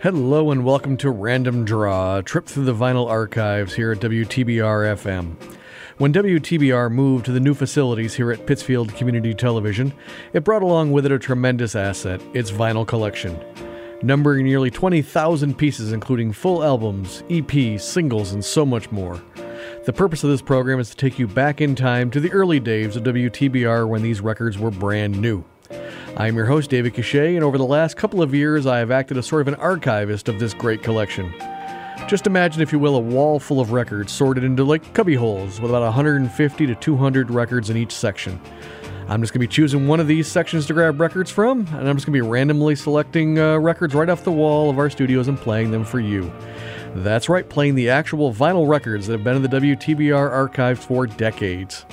Hello and welcome to Random Draw, a trip through the vinyl archives here at WTBR FM. When WTBR moved to the new facilities here at Pittsfield Community Television, it brought along with it a tremendous asset, its vinyl collection. Numbering nearly 20,000 pieces, including full albums, EPs, singles, and so much more. The purpose of this program is to take you back in time to the early days of WTBR when these records were brand new. I'm your host, David Cachet, and over the last couple of years, I have acted as sort of an archivist of this great collection. Just imagine, if you will, a wall full of records sorted into like cubby holes with about 150 to 200 records in each section. I'm just going to be choosing one of these sections to grab records from, and I'm just going to be randomly selecting uh, records right off the wall of our studios and playing them for you. That's right, playing the actual vinyl records that have been in the WTBR archive for decades.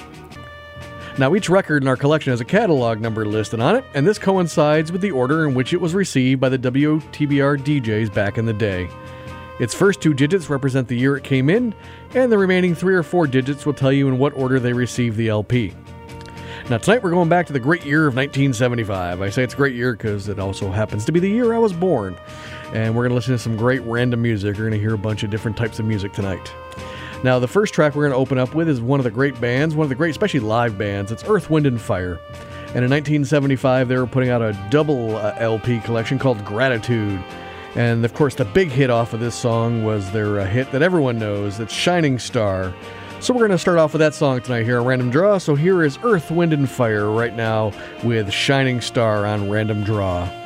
Now, each record in our collection has a catalog number listed on it, and this coincides with the order in which it was received by the WTBR DJs back in the day. Its first two digits represent the year it came in, and the remaining three or four digits will tell you in what order they received the LP. Now, tonight we're going back to the great year of 1975. I say it's a great year because it also happens to be the year I was born. And we're going to listen to some great random music. We're going to hear a bunch of different types of music tonight. Now, the first track we're going to open up with is one of the great bands, one of the great, especially live bands. It's Earth, Wind, and Fire. And in 1975, they were putting out a double uh, LP collection called Gratitude. And of course, the big hit off of this song was their uh, hit that everyone knows it's Shining Star. So we're going to start off with that song tonight here on Random Draw. So here is Earth, Wind, and Fire right now with Shining Star on Random Draw.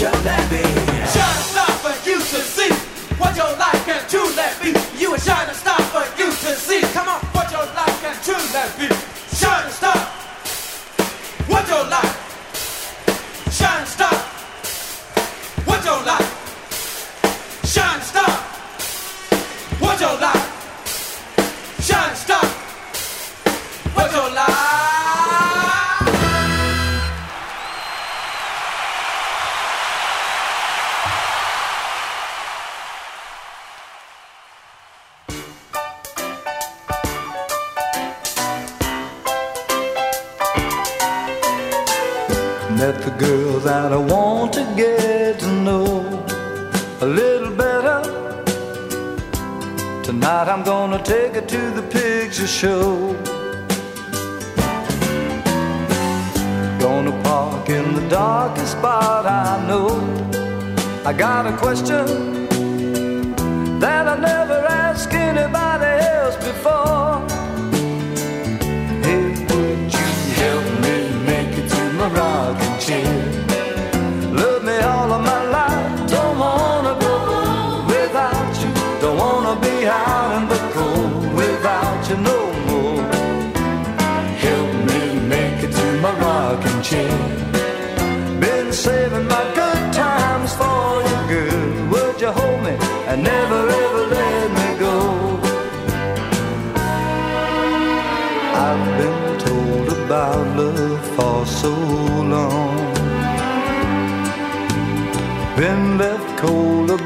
your back.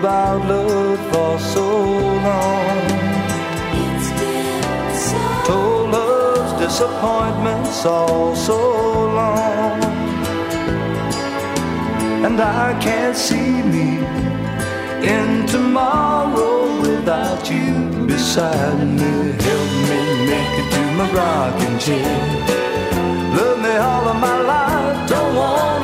about love for so long. So Told love's disappointments all so long. And I can't see me in tomorrow without you beside me. Help me make it to my rocking chair. Love me all of my life, don't want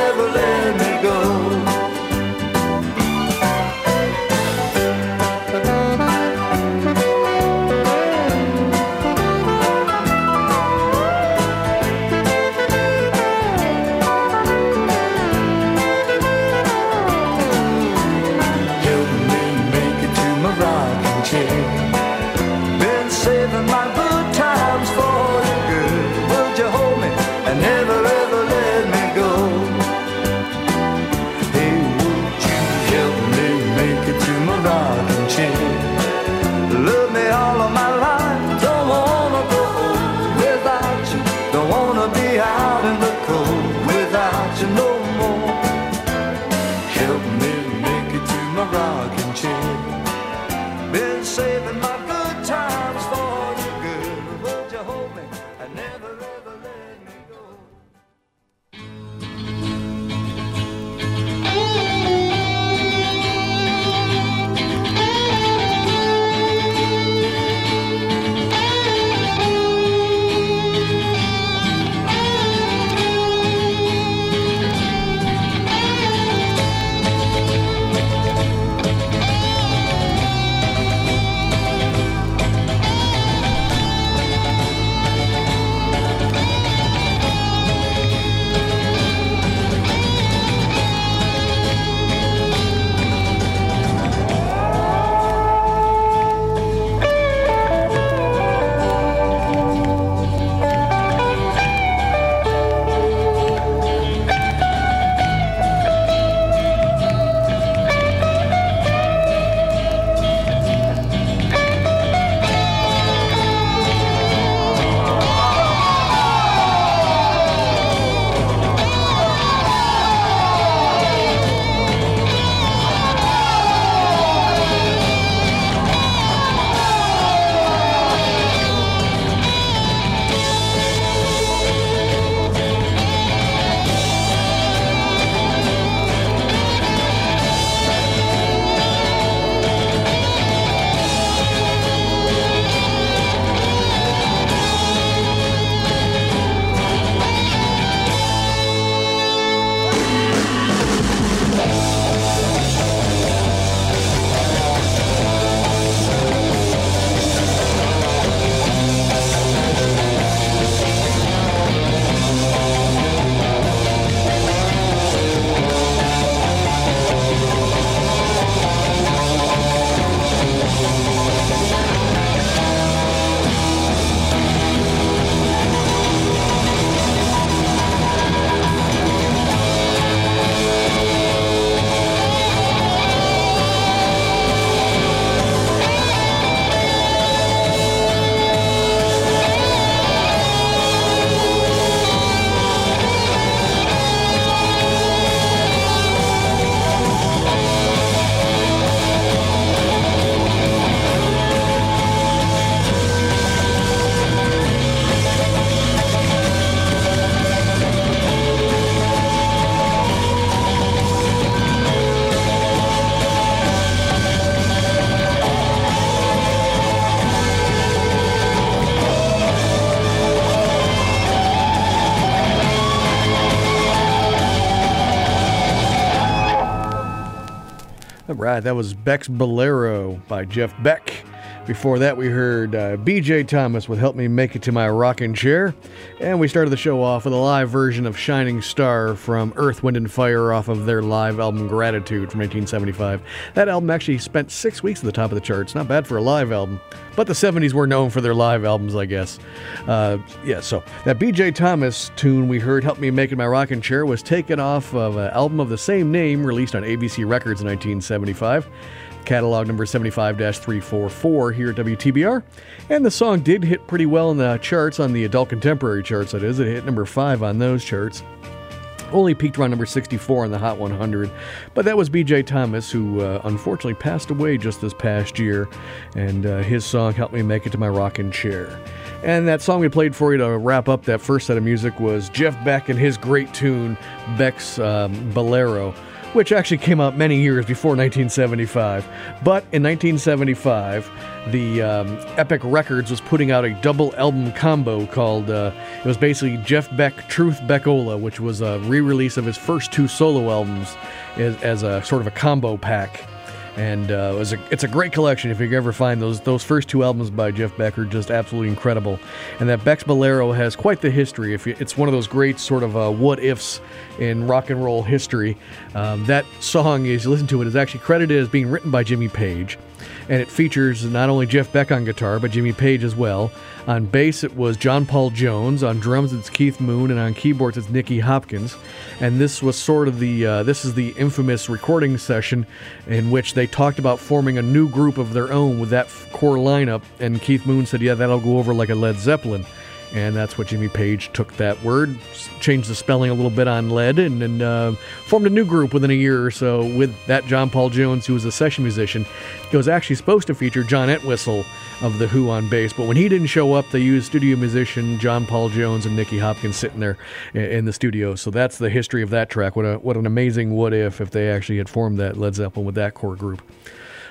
that was Beck's Bolero by Jeff Beck. Before that, we heard uh, BJ Thomas with Help Me Make It to My Rocking Chair. And we started the show off with a live version of Shining Star from Earth, Wind, and Fire off of their live album Gratitude from 1975. That album actually spent six weeks at the top of the charts. Not bad for a live album. But the 70s were known for their live albums, I guess. Uh, yeah, so that BJ Thomas tune we heard, Help Me Make It My Rocking Chair, was taken off of an album of the same name released on ABC Records in 1975 catalog number 75 344 here at WTBR. And the song did hit pretty well in the charts, on the adult contemporary charts, that is. It hit number 5 on those charts. Only peaked around number 64 on the Hot 100. But that was BJ Thomas, who uh, unfortunately passed away just this past year. And uh, his song helped me make it to my rocking chair. And that song we played for you to wrap up that first set of music was Jeff Beck and his great tune, Beck's um, Bolero which actually came out many years before 1975. But in 1975, the um, Epic Records was putting out a double album combo called, uh, it was basically Jeff Beck Truth Beck-Ola, which was a re release of his first two solo albums as, as a sort of a combo pack and uh, it was a, it's a great collection. If you ever find those those first two albums by Jeff Beck are just absolutely incredible, and that Beck's Bolero has quite the history. If you, it's one of those great sort of uh, what ifs in rock and roll history, um, that song, as you listen to it, is actually credited as being written by Jimmy Page and it features not only Jeff Beck on guitar, but Jimmy Page as well. On bass, it was John Paul Jones. On drums, it's Keith Moon, and on keyboards, it's Nicky Hopkins. And this was sort of the uh, this is the infamous recording session in which they talked about forming a new group of their own with that core lineup. And Keith Moon said, "Yeah, that'll go over like a Led Zeppelin." And that's what Jimmy Page took that word, changed the spelling a little bit on lead, and, and uh, formed a new group within a year or so with that John Paul Jones, who was a session musician. It was actually supposed to feature John Entwistle of The Who on bass, but when he didn't show up, they used studio musician John Paul Jones and Nicky Hopkins sitting there in the studio. So that's the history of that track. What, a, what an amazing what if if they actually had formed that Led Zeppelin with that core group.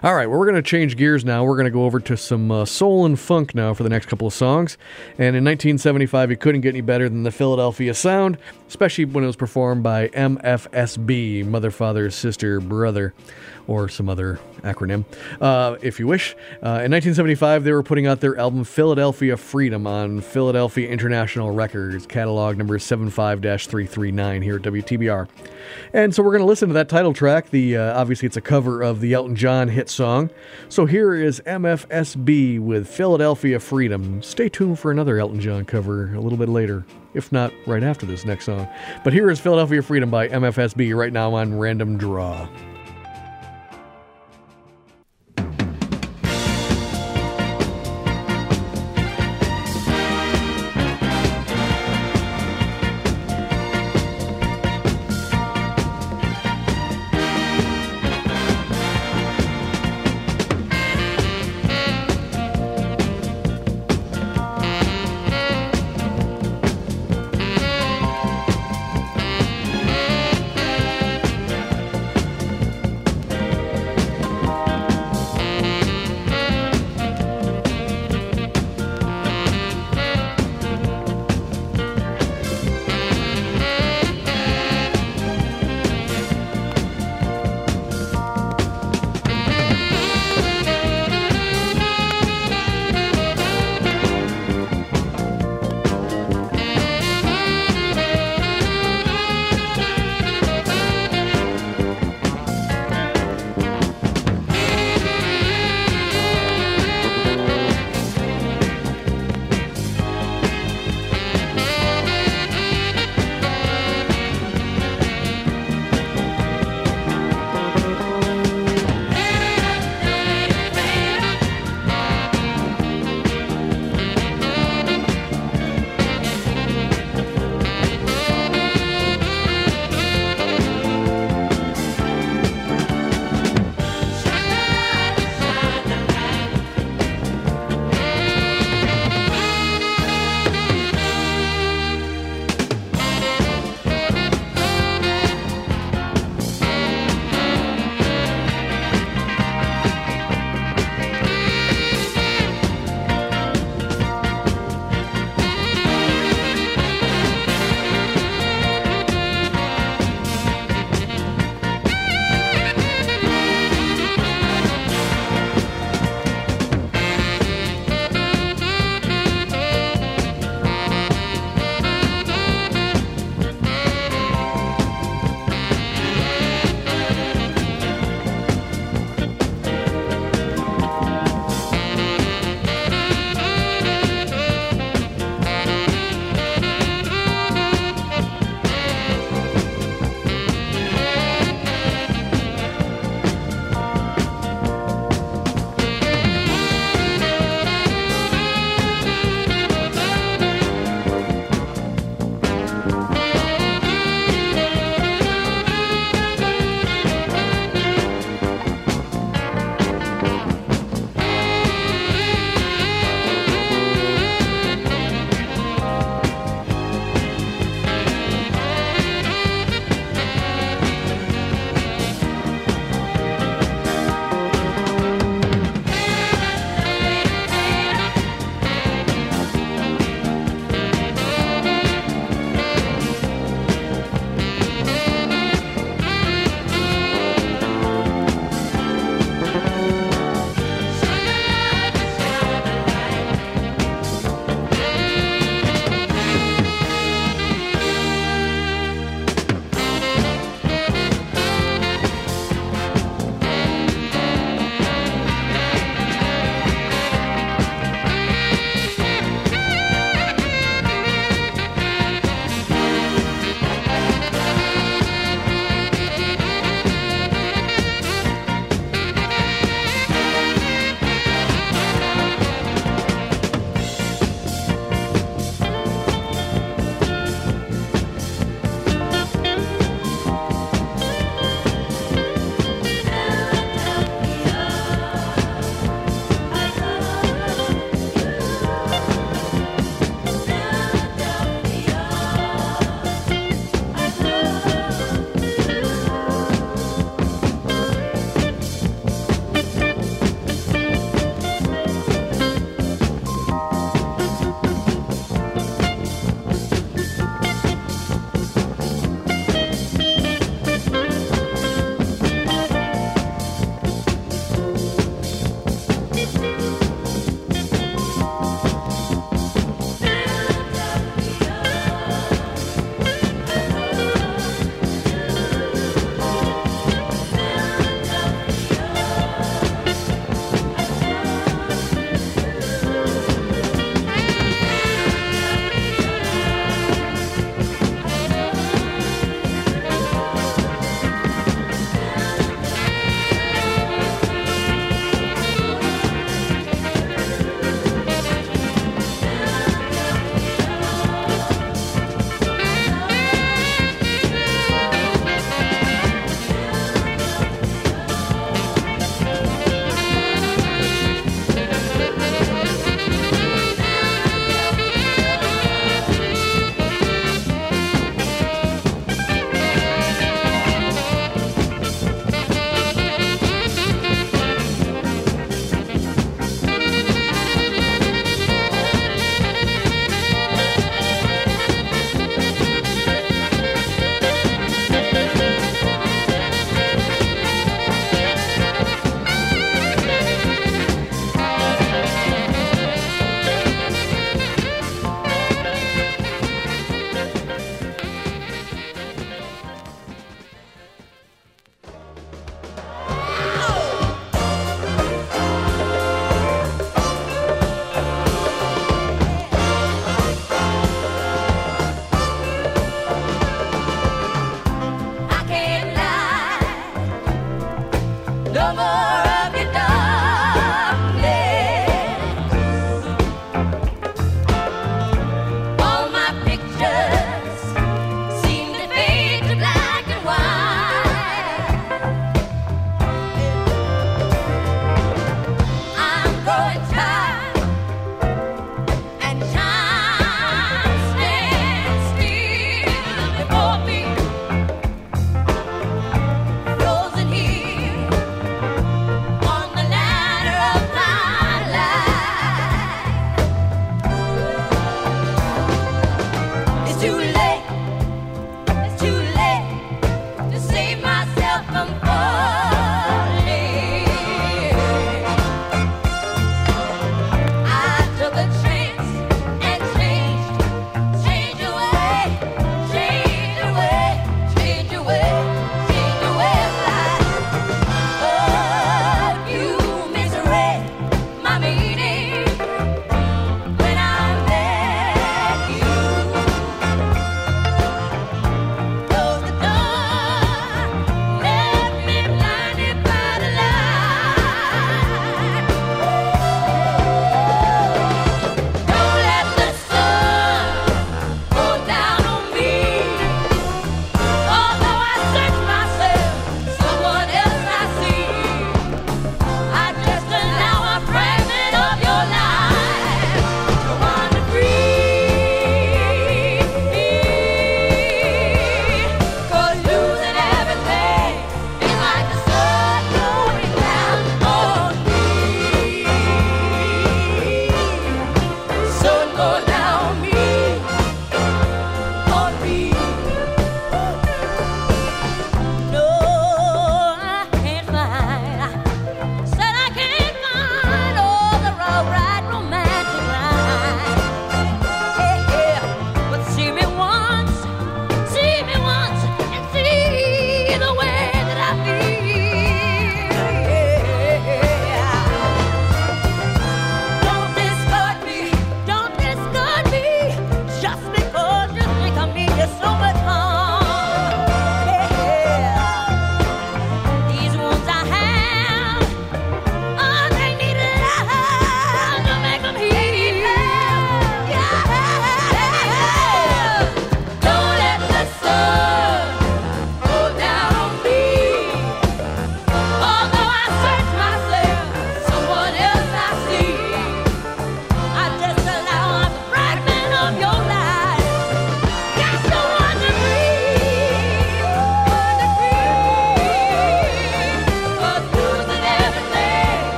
All right, well, we're going to change gears now. We're going to go over to some uh, soul and funk now for the next couple of songs. And in 1975, you couldn't get any better than the Philadelphia Sound, especially when it was performed by MFSB, Mother, Father, Sister, Brother or some other acronym, uh, if you wish. Uh, in 1975, they were putting out their album Philadelphia Freedom on Philadelphia International Records, catalog number 75 339 here at WTBR. And so we're going to listen to that title track. The uh, Obviously, it's a cover of the Elton John hit song. So here is MFSB with Philadelphia Freedom. Stay tuned for another Elton John cover a little bit later if not right after this next song. But here is Philadelphia Freedom by MFSB right now on Random Draw.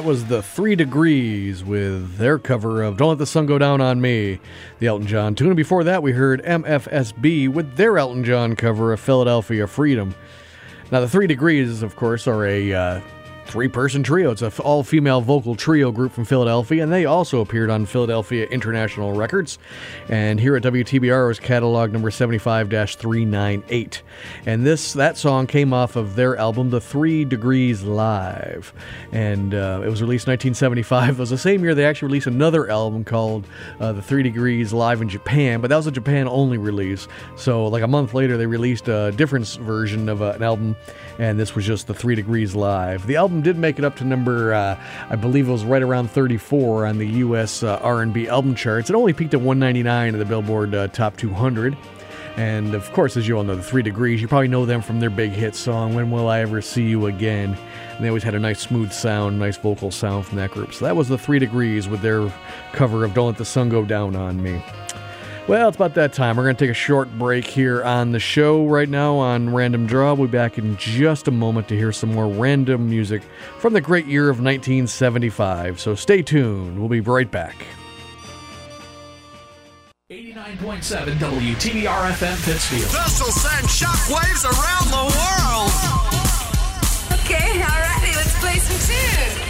That was the Three Degrees with their cover of Don't Let the Sun Go Down on Me, the Elton John tune. And before that, we heard MFSB with their Elton John cover of Philadelphia Freedom. Now, the Three Degrees, of course, are a uh, three person trio. It's an all female vocal trio group from Philadelphia, and they also appeared on Philadelphia International Records. And here at WTBR was catalog number 75 398. And this that song came off of their album, The Three Degrees Live. And uh, it was released in 1975. It was the same year they actually released another album called uh, The Three Degrees Live in Japan, but that was a Japan only release. So, like a month later, they released a different version of uh, an album, and this was just The Three Degrees Live. The album did make it up to number, uh, I believe it was right around 34 on the U.S. Uh, R&B album charts. It only peaked at 199 in the Billboard uh, Top 200. And of course, as you all know, the Three Degrees, you probably know them from their big hit song, When Will I Ever See You Again? And they always had a nice smooth sound, nice vocal sound from that group. So that was the Three Degrees with their cover of Don't Let the Sun Go Down on Me. Well, it's about that time. We're going to take a short break here on the show right now on Random Draw. We'll be back in just a moment to hear some more random music from the great year of 1975. So stay tuned. We'll be right back. 89.7 WTBR FM Pittsfield. This will send shockwaves around the world. Okay, alrighty, let's play some tunes.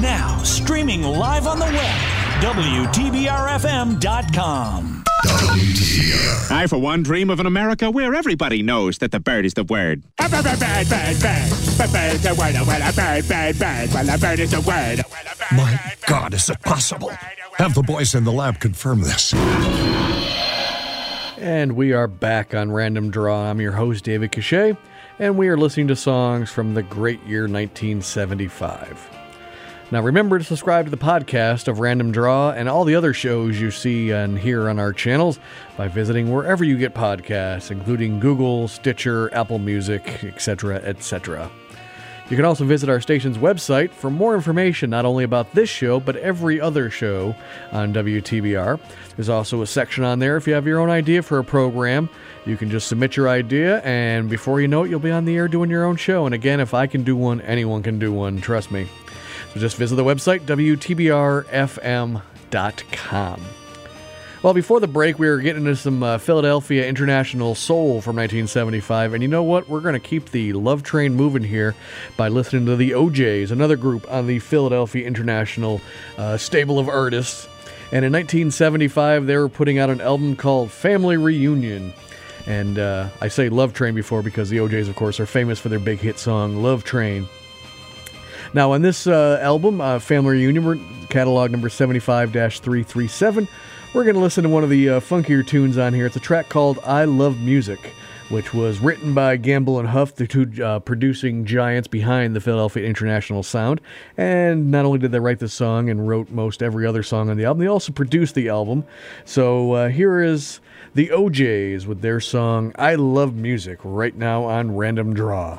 Now, streaming live on the web, WTBRFM.com. I, for one, dream of an America where everybody knows that the bird is the word. Bird, bird, bird, bird, bird, bird, bird, the word, well, a bird, bird, bird, well, a bird is the word. My God, is it possible? Have the boys in the lab confirm this. And we are back on Random Draw. I'm your host, David Cachet, and we are listening to songs from the great year 1975. Now, remember to subscribe to the podcast of Random Draw and all the other shows you see and hear on our channels by visiting wherever you get podcasts, including Google, Stitcher, Apple Music, etc., etc. You can also visit our station's website for more information not only about this show, but every other show on WTBR. There's also a section on there if you have your own idea for a program. You can just submit your idea, and before you know it, you'll be on the air doing your own show. And again, if I can do one, anyone can do one, trust me. So just visit the website, WTBRFM.com. Well, before the break, we were getting into some uh, Philadelphia International Soul from 1975. And you know what? We're going to keep the love train moving here by listening to the O'Jays, another group on the Philadelphia International uh, stable of artists. And in 1975, they were putting out an album called Family Reunion. And uh, I say Love Train before because the O'Jays, of course, are famous for their big hit song, Love Train. Now, on this uh, album, uh, Family Reunion, catalog number 75 337, we're going to listen to one of the uh, funkier tunes on here. It's a track called I Love Music, which was written by Gamble and Huff, the two uh, producing giants behind the Philadelphia International Sound. And not only did they write the song and wrote most every other song on the album, they also produced the album. So uh, here is the O'Jays with their song I Love Music right now on Random Draw.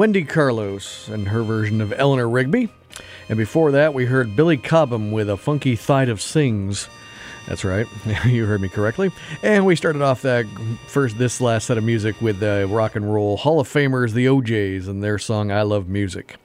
Wendy Carlos and her version of Eleanor Rigby. And before that, we heard Billy Cobham with a funky thide of sings. That's right, you heard me correctly. And we started off that first, this last set of music with the rock and roll Hall of Famers, the O'Jays, and their song "I Love Music."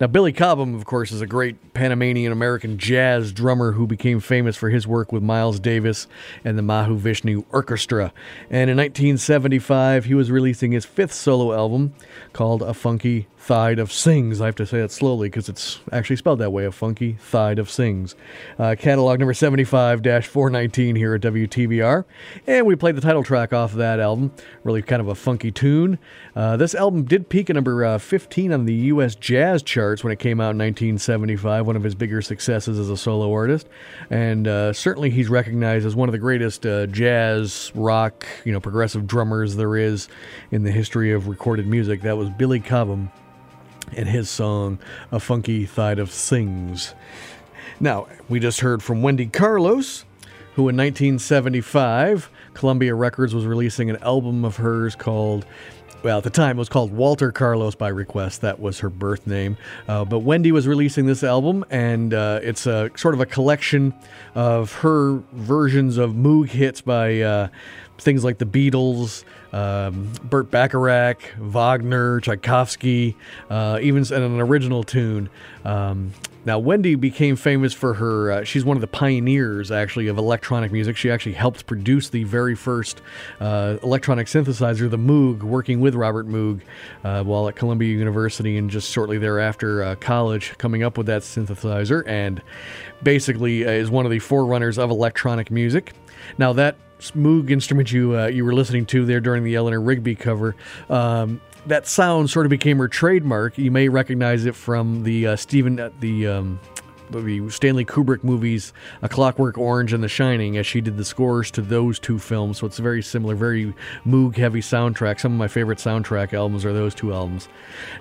Now, Billy Cobham, of course, is a great Panamanian American jazz drummer who became famous for his work with Miles Davis and the Mahavishnu Orchestra. And in 1975, he was releasing his fifth solo album called A Funky Thide of Sings. I have to say that slowly because it's actually spelled that way A Funky Thide of Sings. Uh, catalog number 75 419 here at WTBR. And we played the title track off of that album. Really kind of a funky tune. Uh, this album did peak at number uh, 15 on the U.S. jazz charts when it came out in 1975, one of his bigger successes as a solo artist. And uh, certainly he's recognized as one of the greatest uh, jazz, rock, you know, progressive drummers there is in the history of recorded music. That was Billy Cobham and his song, A Funky Thide of Sings. Now, we just heard from Wendy Carlos, who in 1975, Columbia Records was releasing an album of hers called well, at the time it was called Walter Carlos by request. That was her birth name. Uh, but Wendy was releasing this album, and uh, it's a sort of a collection of her versions of Moog hits by uh, things like the Beatles, um, Burt Bacharach, Wagner, Tchaikovsky, uh, even an original tune. Um, now, Wendy became famous for her, uh, she's one of the pioneers actually of electronic music. She actually helped produce the very first uh, electronic synthesizer, the Moog, working with Robert Moog uh, while at Columbia University and just shortly thereafter uh, college, coming up with that synthesizer and basically uh, is one of the forerunners of electronic music. Now, that Moog instrument you uh, you were listening to there during the Eleanor Rigby cover. Um, that sound sort of became her trademark. You may recognize it from the uh, Stephen uh, the um, the Stanley Kubrick movies, A Clockwork Orange and The Shining, as she did the scores to those two films. So it's very similar, very Moog heavy soundtrack. Some of my favorite soundtrack albums are those two albums.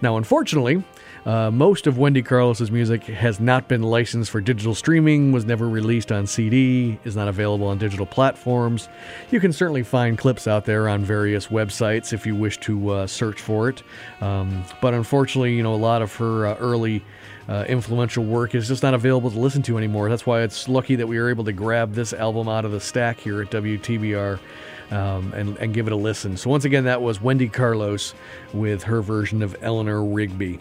Now, unfortunately, uh, most of Wendy Carlos's music has not been licensed for digital streaming, was never released on CD, is not available on digital platforms. You can certainly find clips out there on various websites if you wish to uh, search for it. Um, but unfortunately, you know, a lot of her uh, early uh, influential work is just not available to listen to anymore. That's why it's lucky that we were able to grab this album out of the stack here at WTBR. Um, and, and give it a listen. So, once again, that was Wendy Carlos with her version of Eleanor Rigby.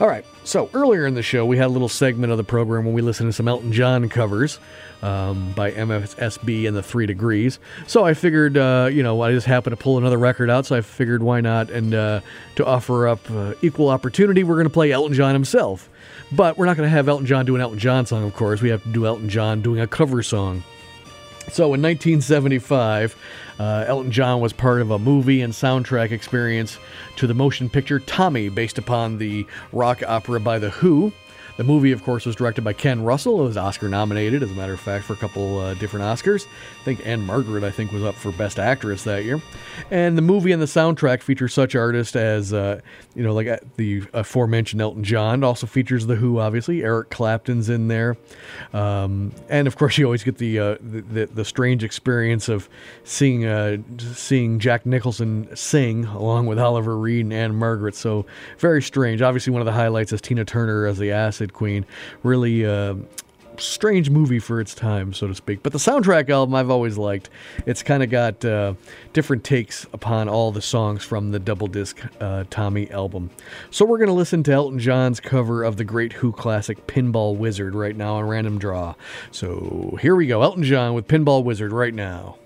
All right, so earlier in the show, we had a little segment of the program when we listened to some Elton John covers um, by MFSB and the Three Degrees. So I figured, uh, you know, I just happened to pull another record out, so I figured why not? And uh, to offer up uh, equal opportunity, we're going to play Elton John himself. But we're not going to have Elton John do an Elton John song, of course. We have to do Elton John doing a cover song. So in 1975, uh, Elton John was part of a movie and soundtrack experience to the motion picture Tommy, based upon the rock opera by The Who. The movie, of course, was directed by Ken Russell. It was Oscar nominated, as a matter of fact, for a couple uh, different Oscars. I think Ann-Margret, I think, was up for Best Actress that year. And the movie and the soundtrack feature such artists as, uh, you know, like uh, the aforementioned Elton John. It also features The Who, obviously. Eric Clapton's in there. Um, and, of course, you always get the, uh, the, the, the, strange experience of seeing, uh, seeing Jack Nicholson sing along with Oliver Reed and Ann-Margret. So, very strange. Obviously, one of the highlights is Tina Turner as the acid Acid Queen. Really uh, strange movie for its time, so to speak. But the soundtrack album I've always liked. It's kind of got uh, different takes upon all the songs from the double disc uh, Tommy album. So we're going to listen to Elton John's cover of the great Who classic Pinball Wizard right now on Random Draw. So here we go Elton John with Pinball Wizard right now.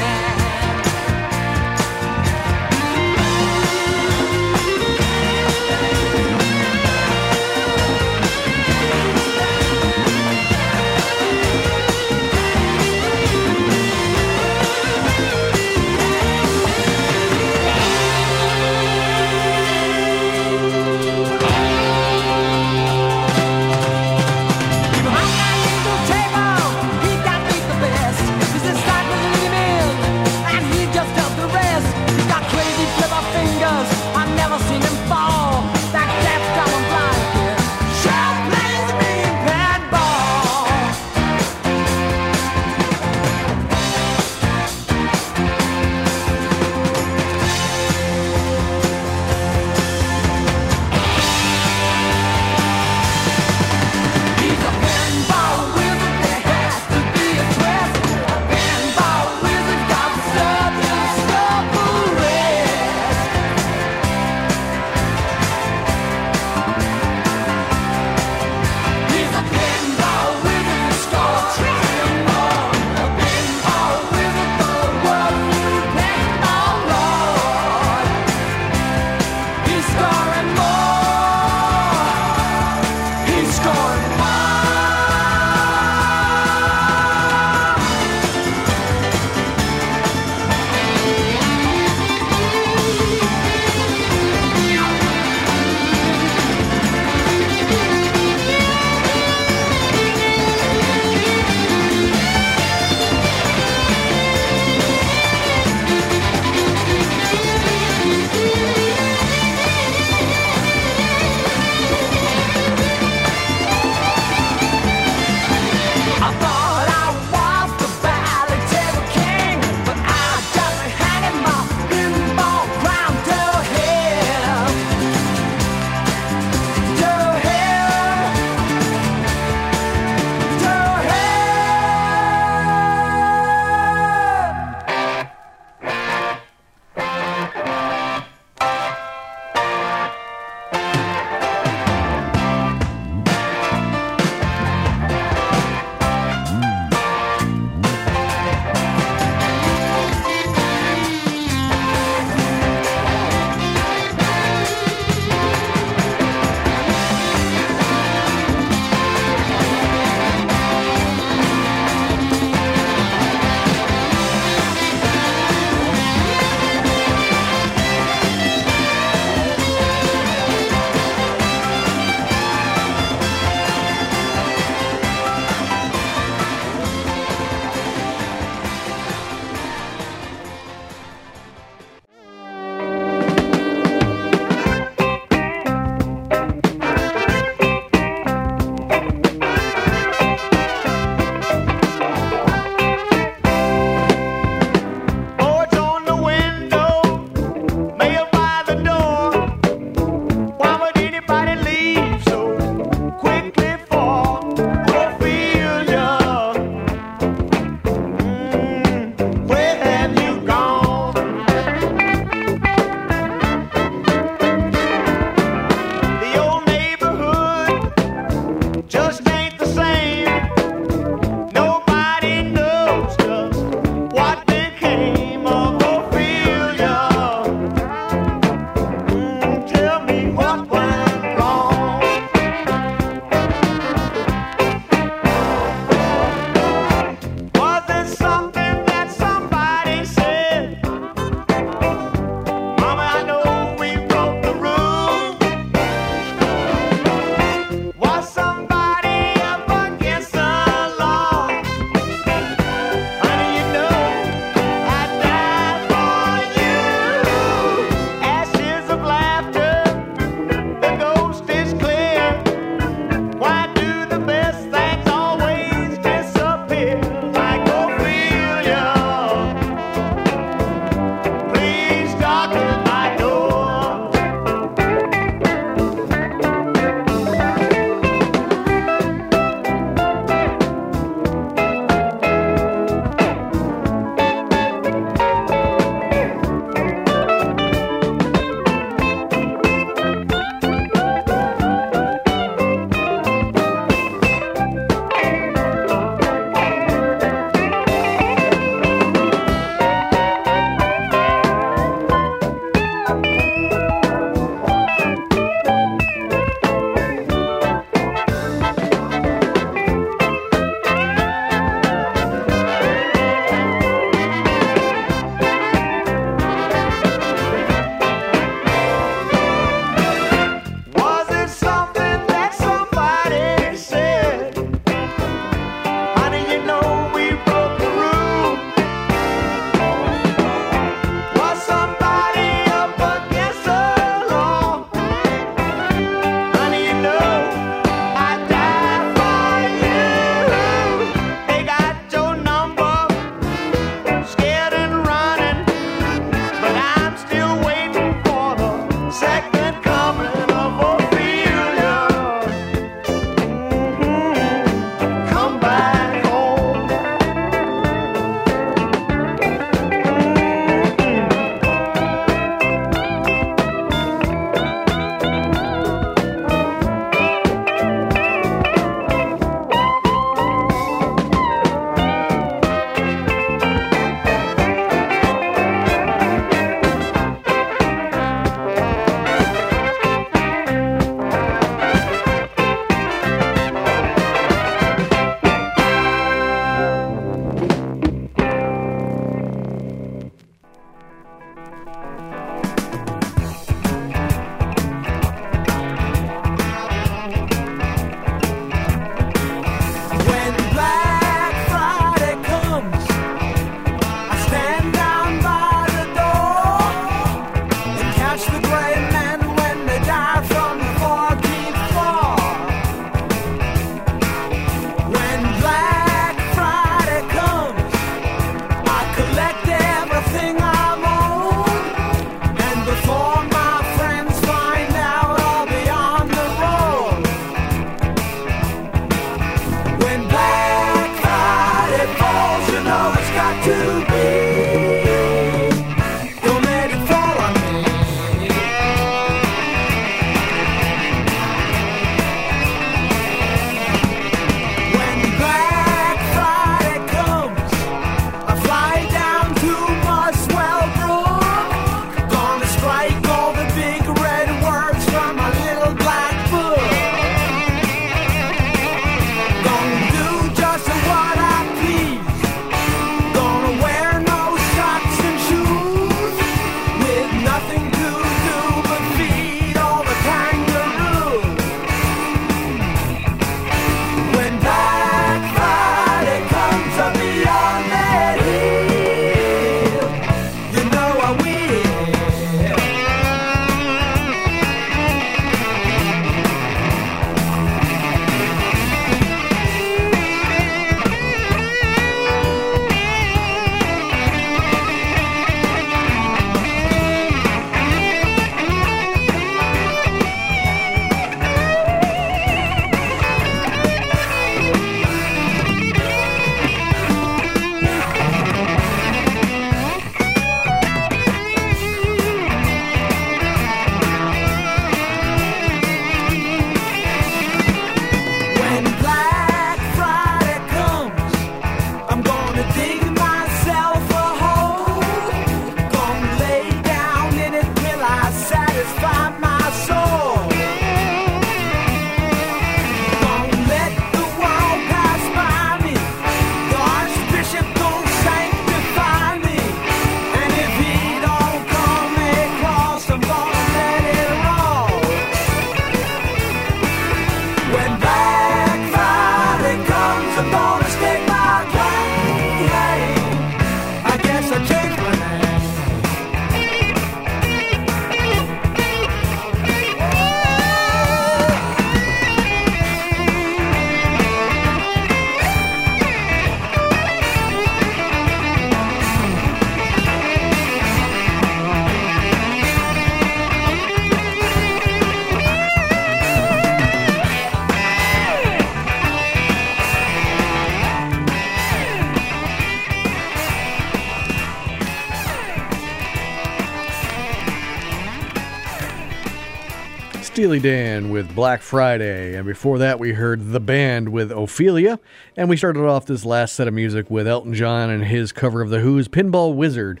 Steely Dan with Black Friday, and before that we heard The Band with Ophelia, and we started off this last set of music with Elton John and his cover of The Who's Pinball Wizard,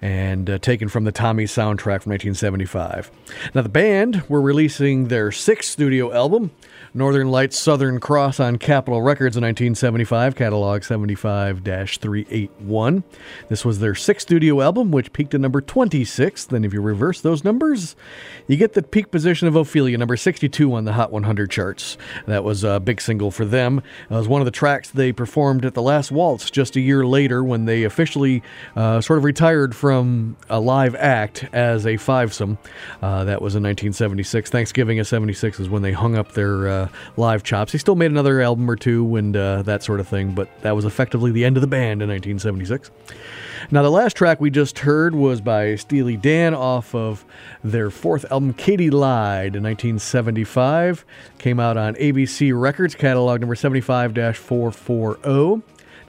and uh, taken from the Tommy soundtrack from 1975. Now the band were releasing their sixth studio album, Northern Lights Southern Cross on Capitol Records in 1975, catalog 75 381. This was their sixth studio album, which peaked at number 26. Then, if you reverse those numbers, you get the peak position of Ophelia, number 62 on the Hot 100 charts. That was a big single for them. It was one of the tracks they performed at the last waltz just a year later when they officially uh, sort of retired from a live act as a fivesome. Uh, that was in 1976. Thanksgiving of 76 is when they hung up their uh, live chops. He still made another album or two and uh, that sort of thing, but that was effectively the end of the band in 1976. Now, the last track we just heard was by Steely Dan off of their fourth album, Katy Lied, in 1975. Came out on ABC Records, catalog number 75 440.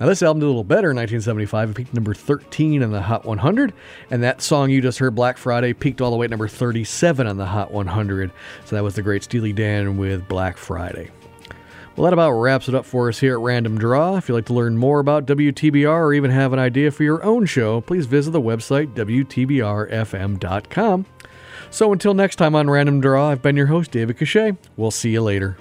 Now, this album did a little better in 1975. It peaked number 13 on the Hot 100. And that song you just heard, Black Friday, peaked all the way at number 37 on the Hot 100. So that was the great Steely Dan with Black Friday. Well, that about wraps it up for us here at Random Draw. If you'd like to learn more about WTBR or even have an idea for your own show, please visit the website WTBRFM.com. So until next time on Random Draw, I've been your host, David Cachet. We'll see you later.